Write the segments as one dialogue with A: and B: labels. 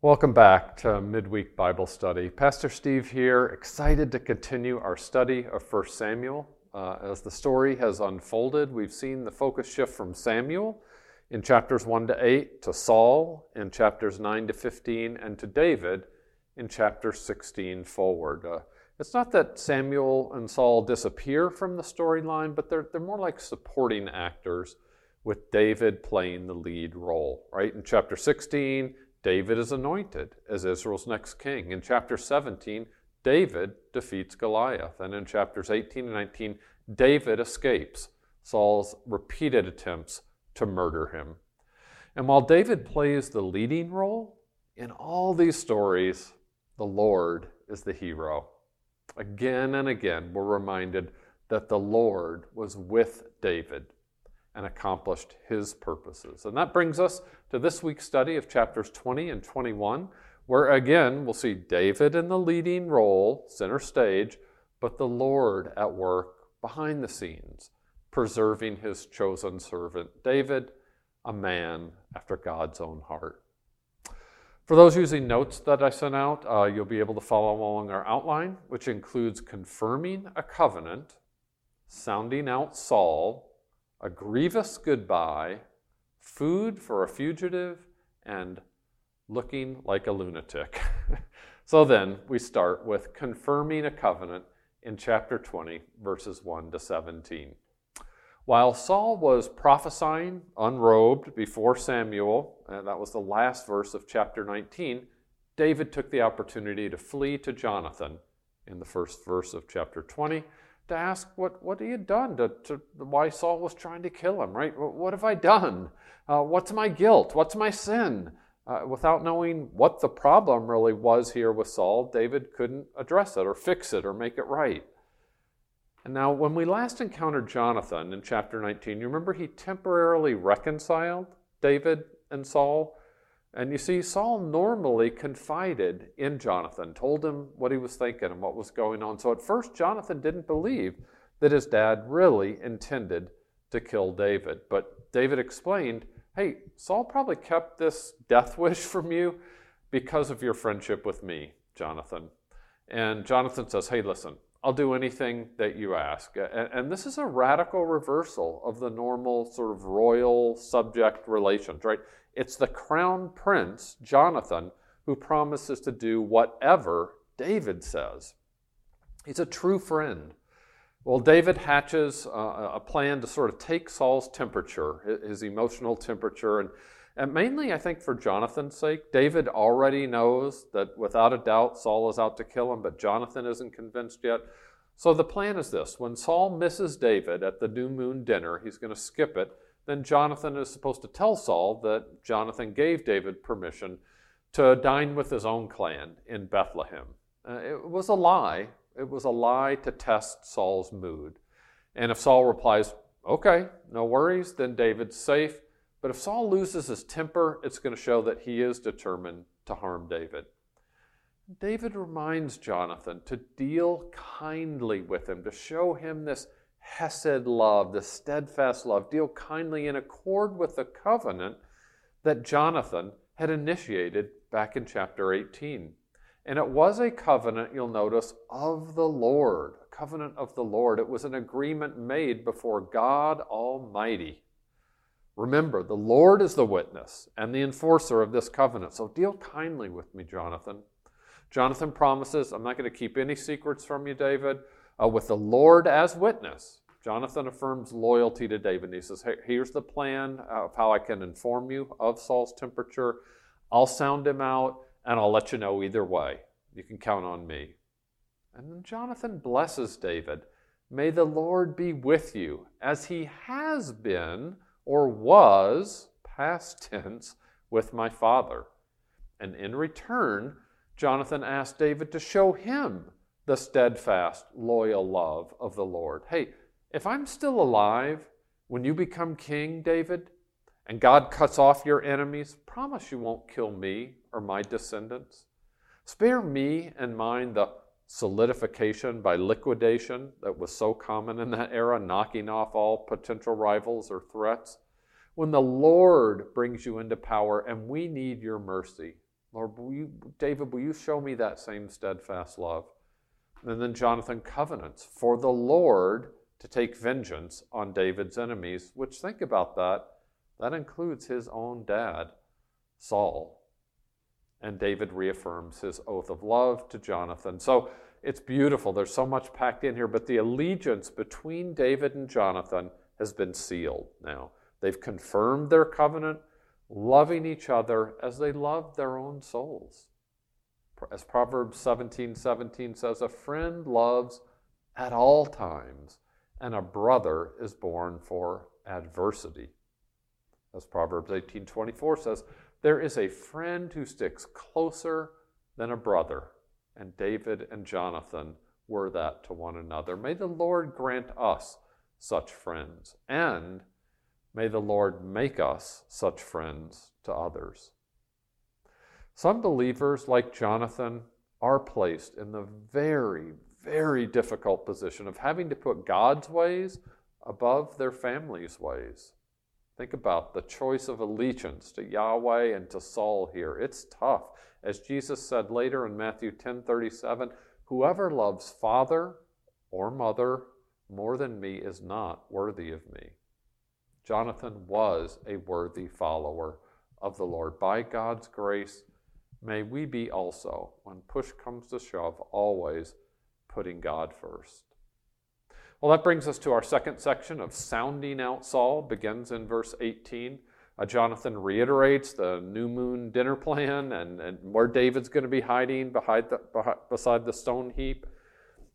A: Welcome back to Midweek Bible Study. Pastor Steve here, excited to continue our study of 1 Samuel. Uh, as the story has unfolded, we've seen the focus shift from Samuel in chapters 1 to 8 to Saul in chapters 9 to 15 and to David in chapter 16 forward. Uh, it's not that Samuel and Saul disappear from the storyline, but they're, they're more like supporting actors with David playing the lead role, right? In chapter 16, David is anointed as Israel's next king. In chapter 17, David defeats Goliath. And in chapters 18 and 19, David escapes Saul's repeated attempts to murder him. And while David plays the leading role, in all these stories, the Lord is the hero. Again and again, we're reminded that the Lord was with David and accomplished his purposes. And that brings us to this week's study of chapters 20 and 21, where again we'll see David in the leading role, center stage, but the Lord at work behind the scenes, preserving his chosen servant David, a man after God's own heart. For those using notes that I sent out, uh, you'll be able to follow along our outline, which includes confirming a covenant, sounding out Saul, a grievous goodbye, food for a fugitive, and looking like a lunatic. so then we start with confirming a covenant in chapter 20, verses 1 to 17. While Saul was prophesying unrobed before Samuel, and that was the last verse of chapter 19, David took the opportunity to flee to Jonathan in the first verse of chapter 20 to ask what, what he had done, to, to why Saul was trying to kill him, right? What have I done? Uh, what's my guilt? What's my sin? Uh, without knowing what the problem really was here with Saul, David couldn't address it or fix it or make it right. And now, when we last encountered Jonathan in chapter 19, you remember he temporarily reconciled David and Saul? And you see, Saul normally confided in Jonathan, told him what he was thinking and what was going on. So at first, Jonathan didn't believe that his dad really intended to kill David. But David explained hey, Saul probably kept this death wish from you because of your friendship with me, Jonathan. And Jonathan says, hey, listen, I'll do anything that you ask. And, this is a radical reversal of the normal sort of royal subject relations, right? It's the crown prince, Jonathan, who promises to do whatever David says. He's a true friend. Well, David hatches uh, a plan to sort of take Saul's temperature, his emotional temperature, and, and mainly, I think, for Jonathan's sake. David already knows that without a doubt Saul is out to kill him, but Jonathan isn't convinced yet. So the plan is this when Saul misses David at the new moon dinner, he's going to skip it then Jonathan is supposed to tell Saul that Jonathan gave David permission to dine with his own clan in Bethlehem. Uh, it was a lie. It was a lie to test Saul's mood. And if Saul replies, okay, no worries, then David's safe. But if Saul loses his temper, it's going to show that he is determined to harm David. David reminds Jonathan to deal kindly with him, to show him this hesed love, the steadfast love, deal kindly in accord with the covenant that Jonathan had initiated back in chapter 18. And it was a covenant, you'll notice, of the Lord, a covenant of the Lord. It was an agreement made before God Almighty. Remember, the Lord is the witness and the enforcer of this covenant. So deal kindly with me, Jonathan. Jonathan promises, I'm not going to keep any secrets from you, David uh, with the Lord as witness. Jonathan affirms loyalty to David. He says, hey, Here's the plan of how I can inform you of Saul's temperature. I'll sound him out and I'll let you know either way. You can count on me. And then Jonathan blesses David. May the Lord be with you as he has been or was, past tense, with my father. And in return, Jonathan asked David to show him the steadfast, loyal love of the Lord. Hey, if I'm still alive when you become king, David, and God cuts off your enemies, promise you won't kill me or my descendants. Spare me and mine the solidification by liquidation that was so common in that era, knocking off all potential rivals or threats. When the Lord brings you into power and we need your mercy, Lord, will you, David, will you show me that same steadfast love? And then Jonathan covenants for the Lord to take vengeance on David's enemies, which, think about that, that includes his own dad, Saul. And David reaffirms his oath of love to Jonathan. So it's beautiful. There's so much packed in here, but the allegiance between David and Jonathan has been sealed now. They've confirmed their covenant, loving each other as they love their own souls. As Proverbs 17 17 says, a friend loves at all times, and a brother is born for adversity. As Proverbs 18 24 says, there is a friend who sticks closer than a brother, and David and Jonathan were that to one another. May the Lord grant us such friends, and may the Lord make us such friends to others. Some believers, like Jonathan, are placed in the very, very difficult position of having to put God's ways above their family's ways. Think about the choice of allegiance to Yahweh and to Saul here. It's tough. As Jesus said later in Matthew 10:37, whoever loves father or mother more than me is not worthy of me. Jonathan was a worthy follower of the Lord. By God's grace, May we be also, when push comes to shove, always putting God first. Well, that brings us to our second section of sounding out Saul, begins in verse 18. Uh, Jonathan reiterates the new moon dinner plan and, and where David's going to be hiding behind the, behind, beside the stone heap.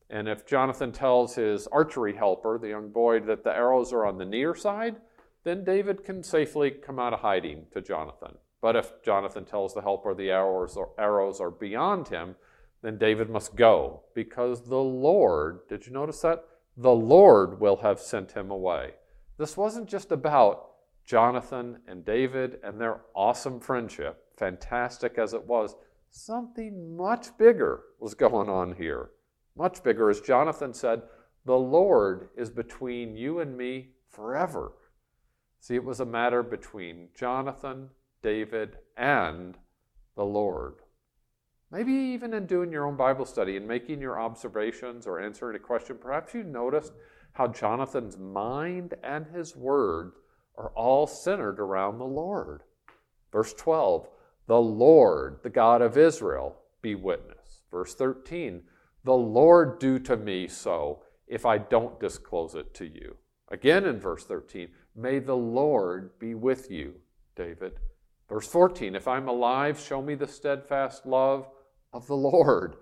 A: And if Jonathan tells his archery helper, the young boy, that the arrows are on the near side, then David can safely come out of hiding to Jonathan. But if Jonathan tells the helper the arrows, or arrows are beyond him, then David must go, because the Lord, did you notice that? The Lord will have sent him away. This wasn't just about Jonathan and David and their awesome friendship, fantastic as it was. Something much bigger was going on here. Much bigger. As Jonathan said, the Lord is between you and me forever. See, it was a matter between Jonathan David, and the Lord. Maybe even in doing your own Bible study and making your observations or answering a question, perhaps you noticed how Jonathan's mind and his words are all centered around the Lord. Verse 12, the Lord, the God of Israel, be witness. Verse 13, the Lord do to me so if I don't disclose it to you. Again in verse 13, may the Lord be with you, David. Verse 14, if I'm alive, show me the steadfast love of the Lord.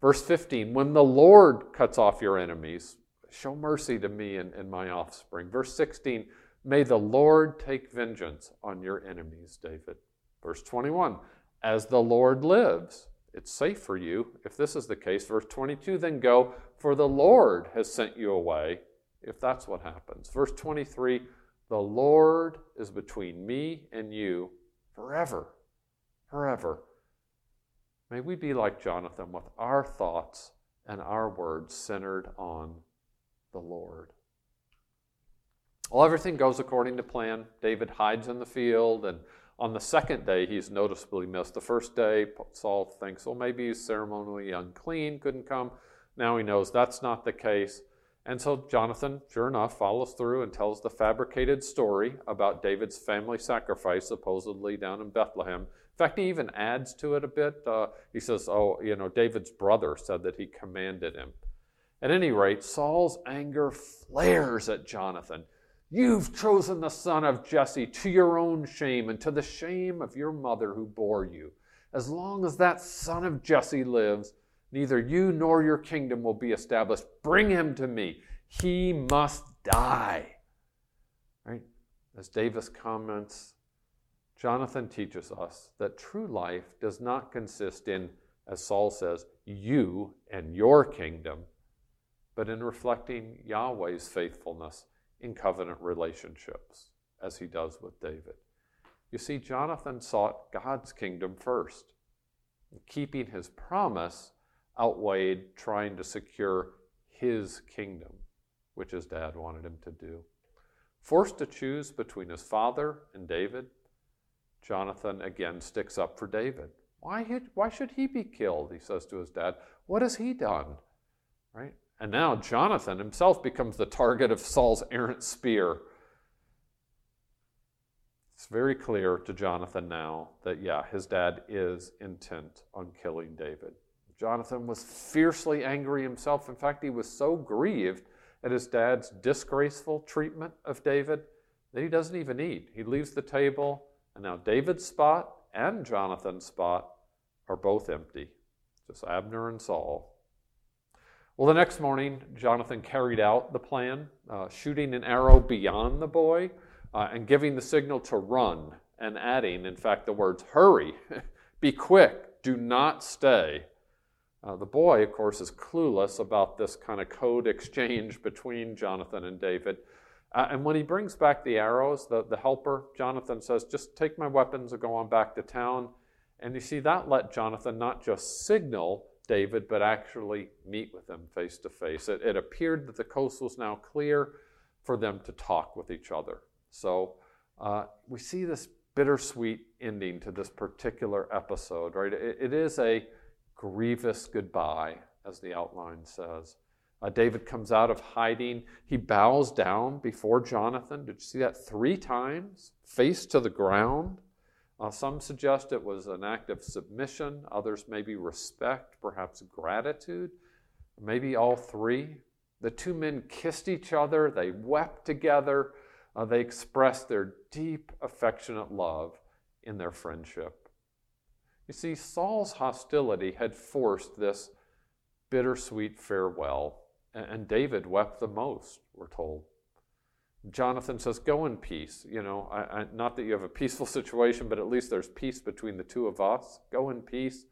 A: Verse 15, when the Lord cuts off your enemies, show mercy to me and, and my offspring. Verse 16, may the Lord take vengeance on your enemies, David. Verse 21, as the Lord lives, it's safe for you if this is the case. Verse 22, then go, for the Lord has sent you away, if that's what happens. Verse 23, the Lord is between me and you forever, forever. May we be like Jonathan with our thoughts and our words centered on the Lord. Well, everything goes according to plan. David hides in the field, and on the second day, he's noticeably missed. The first day, Saul thinks, well, maybe he's ceremonially unclean, couldn't come. Now he knows that's not the case. And so Jonathan, sure enough, follows through and tells the fabricated story about David's family sacrifice, supposedly down in Bethlehem. In fact, he even adds to it a bit. Uh, he says, Oh, you know, David's brother said that he commanded him. At any rate, Saul's anger flares at Jonathan. You've chosen the son of Jesse to your own shame and to the shame of your mother who bore you. As long as that son of Jesse lives, Neither you nor your kingdom will be established. Bring him to me. He must die. Right? As Davis comments, Jonathan teaches us that true life does not consist in, as Saul says, you and your kingdom, but in reflecting Yahweh's faithfulness in covenant relationships, as he does with David. You see, Jonathan sought God's kingdom first. Keeping his promise outweighed trying to secure his kingdom, which his dad wanted him to do. Forced to choose between his father and David, Jonathan again sticks up for David. Why, why should he be killed? He says to his dad. What has he done? Right? And now Jonathan himself becomes the target of Saul's errant spear. It's very clear to Jonathan now that, yeah, his dad is intent on killing David. Jonathan was fiercely angry himself. In fact, he was so grieved at his dad's disgraceful treatment of David that he doesn't even eat. He leaves the table, and now David's spot and Jonathan's spot are both empty. Just Abner and Saul. Well, the next morning, Jonathan carried out the plan, uh, shooting an arrow beyond the boy uh, and giving the signal to run and adding, in fact, the words, hurry, be quick, do not stay. Uh, the boy, of course, is clueless about this kind of code exchange between Jonathan and David. Uh, and when he brings back the arrows, the, the helper, Jonathan says, Just take my weapons and go on back to town. And you see, that let Jonathan not just signal David, but actually meet with him face to face. It appeared that the coast was now clear for them to talk with each other. So uh, we see this bittersweet ending to this particular episode, right? it, it is a grievous goodbye, as the outline says. Uh, David comes out of hiding. He bows down before Jonathan. Did you see that three times? Face to the ground. Uh, some suggest it was an act of submission, others maybe respect, perhaps gratitude, maybe all three. The two men kissed each other, they wept together, uh, they expressed their deep, affectionate love in their friendship. You see, Saul's hostility had forced this bittersweet farewell, and David wept the most, we're told. Jonathan says, Go in peace. You know, I, I, not that you have a peaceful situation, but at least there's peace between the two of us. Go in peace.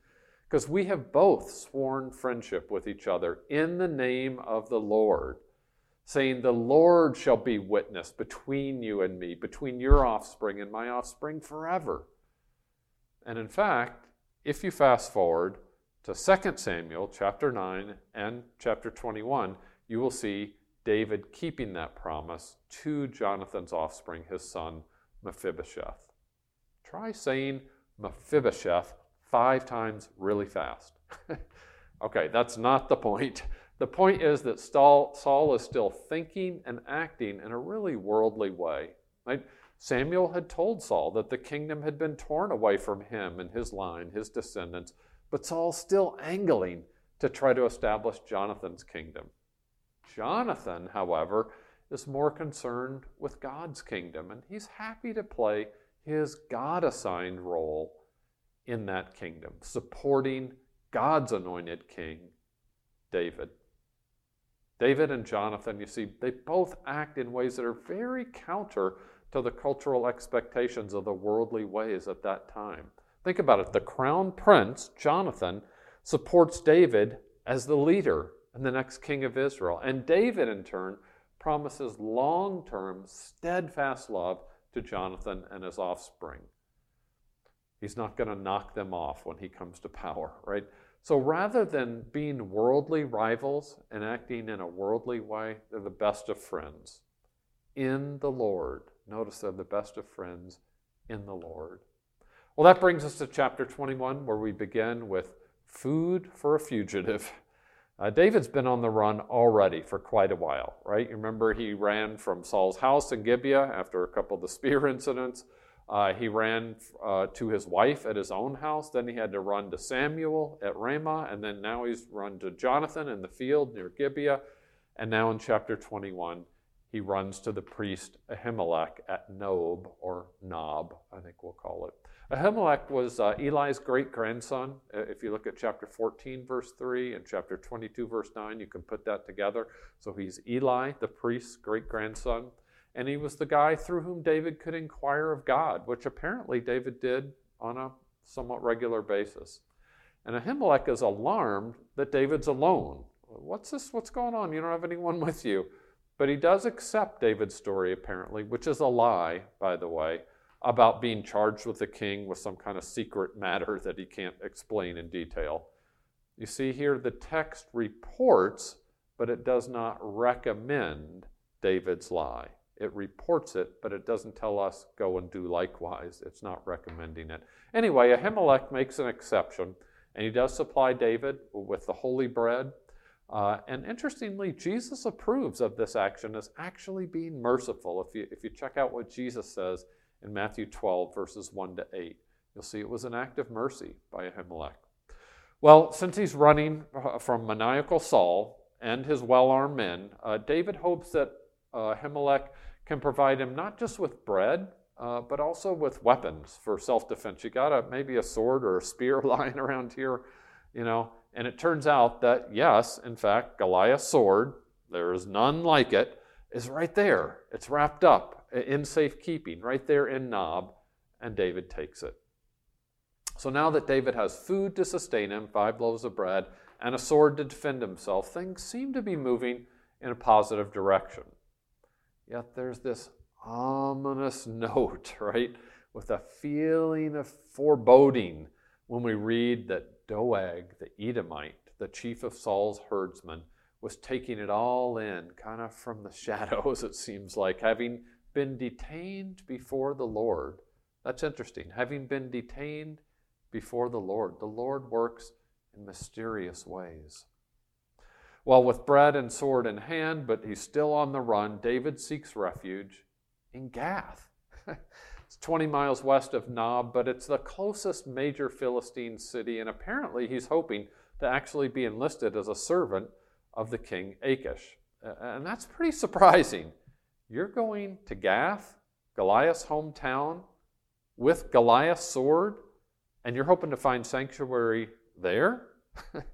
A: Because we have both sworn friendship with each other in the name of the Lord saying, The Lord shall be witness between you and me, between your offspring and my offspring forever. And in fact, if you fast forward to 2 Samuel chapter 9 and chapter 21, you will see David keeping that promise to Jonathan's offspring, his son Mephibosheth. Try saying Mephibosheth five times really fast. okay, that's not the point. The point is that Saul is still thinking and acting in a really worldly way. Right? Samuel had told Saul that the kingdom had been torn away from him and his line, his descendants, but Saul's still angling to try to establish Jonathan's kingdom. Jonathan, however, is more concerned with God's kingdom, and he's happy to play his God assigned role in that kingdom, supporting God's anointed king, David. David and Jonathan, you see, they both act in ways that are very counter to the cultural expectations of the worldly ways at that time. Think about it. The crown prince, Jonathan, supports David as the leader and the next king of Israel. And David, in turn, promises long term, steadfast love to Jonathan and his offspring. He's not going to knock them off when he comes to power, right? So rather than being worldly rivals and acting in a worldly way, they're the best of friends in the Lord. Notice they're the best of friends in the Lord. Well, that brings us to chapter 21, where we begin with food for a fugitive. Uh, David's been on the run already for quite a while, right? You remember he ran from Saul's house in Gibeah after a couple of the spear incidents. Uh, he ran uh, to his wife at his own house. Then he had to run to Samuel at Ramah. And then now he's run to Jonathan in the field near Gibeah. And now in chapter 21, he runs to the priest Ahimelech at Nob, or Nob, I think we'll call it. Ahimelech was uh, Eli's great grandson. Uh, if you look at chapter 14, verse 3, and chapter 22, verse 9, you can put that together. So he's Eli, the priest's great grandson and he was the guy through whom David could inquire of God, which apparently David did on a somewhat regular basis. And Ahimelech is alarmed that David's alone. What's this? What's going on? You don't have anyone with you. But he does accept David's story, apparently, which is a lie, by the way, about being charged with the king with some kind of secret matter that he can't explain in detail. You see here, the text reports, but it does not recommend David's lie. It reports it, but it doesn't tell us go and do likewise. It's not recommending it. Anyway, Ahimelech makes an exception, and he does supply David with the holy bread. Uh, and interestingly, Jesus approves of this action as actually being merciful. If you, if you check out what Jesus says in Matthew 12, verses 1 to 8, you'll see it was an act of mercy by Ahimelech. Well, since he's running uh, from maniacal Saul and his well armed men, uh, David hopes that uh, Ahimelech can provide him not just with bread, uh, but also with weapons for self defense. You got a, maybe a sword or a spear lying around here, you know. And it turns out that, yes, in fact, Goliath's sword, there is none like it, is right there. It's wrapped up Uh, in safekeeping, right there in Nob, and David takes it. So now that David has food to sustain him, five loaves of bread, and a sword to defend himself, things seem to be moving in a positive direction. Yet there's this ominous note, right, with a feeling of foreboding when we read that Doeg, the Edomite, the chief of Saul's herdsmen, was taking it all in, kind of from the shadows, it seems like, having been detained before the Lord. That's interesting. Having been detained before the Lord, the Lord works in mysterious ways. Well, with bread and sword in hand, but he's still on the run, David seeks refuge in Gath. it's 20 miles west of Nob, but it's the closest major Philistine city, and apparently he's hoping to actually be enlisted as a servant of the king Achish. And that's pretty surprising. You're going to Gath, Goliath's hometown, with Goliath's sword, and you're hoping to find sanctuary there?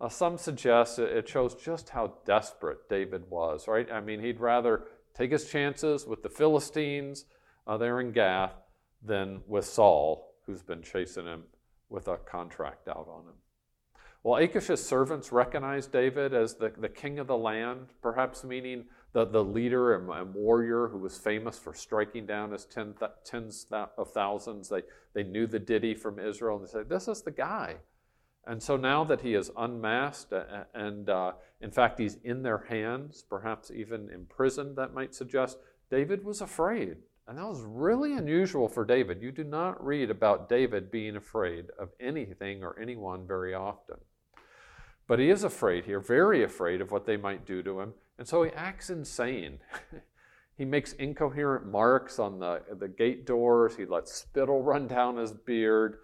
A: Uh, some suggest it shows just how desperate David was, right? I mean, he'd rather take his chances with the Philistines uh, there in Gath than with Saul, who's been chasing him with a contract out on him. Well, Achish's servants recognized David as the, the king of the land, perhaps meaning the, the leader and, and warrior who was famous for striking down his ten th- tens of thousands. They, they knew the ditty from Israel and they said, This is the guy and so now that he is unmasked, and uh, in fact he's in their hands, perhaps even imprisoned, that might suggest, David was afraid. And that was really unusual for David. You do not read about David being afraid of anything or anyone very often. But he is afraid here, very afraid of what they might do to him. And so he acts insane. he makes incoherent marks on the, the gate doors. He lets spittle run down his beard.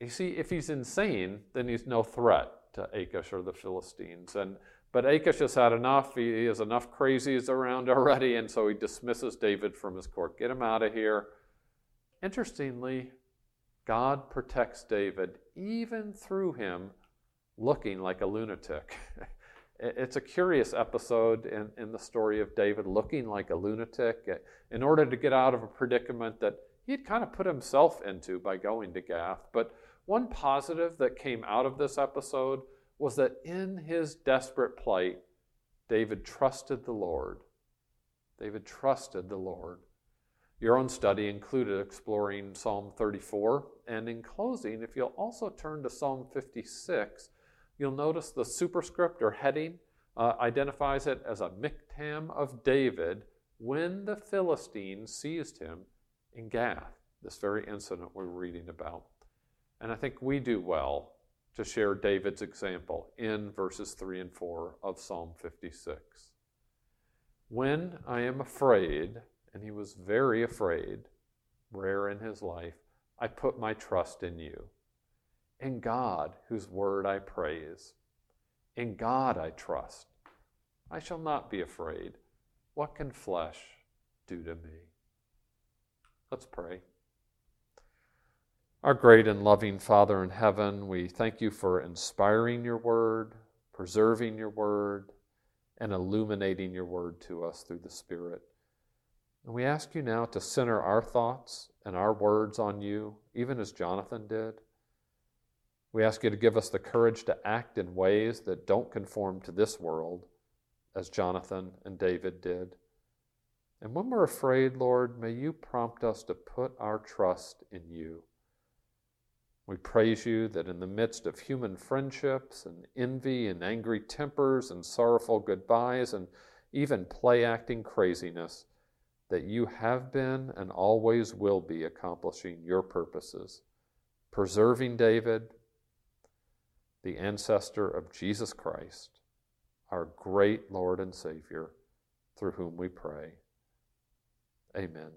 A: You see, if he's insane, then he's no threat to Achish or the Philistines. And but Achish has had enough. He, has enough crazies around already, and so he dismisses David from his court. Get him out of here. Interestingly, God protects David even through him looking like a lunatic. it's a curious episode in, in the story of David looking like a lunatic eh, in order to get out of a predicament that he had kind of put himself into by going to Gath. But one positive that came out of this episode was that in his desperate plight, David trusted the Lord. David trusted the Lord. Your own study included exploring Psalm 34. And in closing, if you'll also turn to Psalm 56, you'll notice the superscript or heading uh, identifies it as a miktam of David when the Philistines seized him in Gath, this very incident we're reading about. And I think we do well to share David's example in verses 3 and 4 of Psalm 56. When I am afraid, and he was very afraid, rare in his life, I put my trust in you. In God, whose word I praise. In God I trust. I shall not be afraid. What can flesh do to me? Let's pray. Our great and loving Father in heaven, we thank you for inspiring your word, preserving your word, and illuminating your word to us through the Spirit. And we ask you now to center our thoughts and our words on you, even as Jonathan did. We ask you to give us the courage to act in ways that don't conform to this world, as Jonathan and David did. And when we're afraid, Lord, may you prompt us to put our trust in you. We praise you that in the midst of human friendships and envy and angry tempers and sorrowful goodbyes and even play acting craziness, that you have been and always will be accomplishing your purposes, preserving David, the ancestor of Jesus Christ, our great Lord and Savior, through whom we pray. Amen.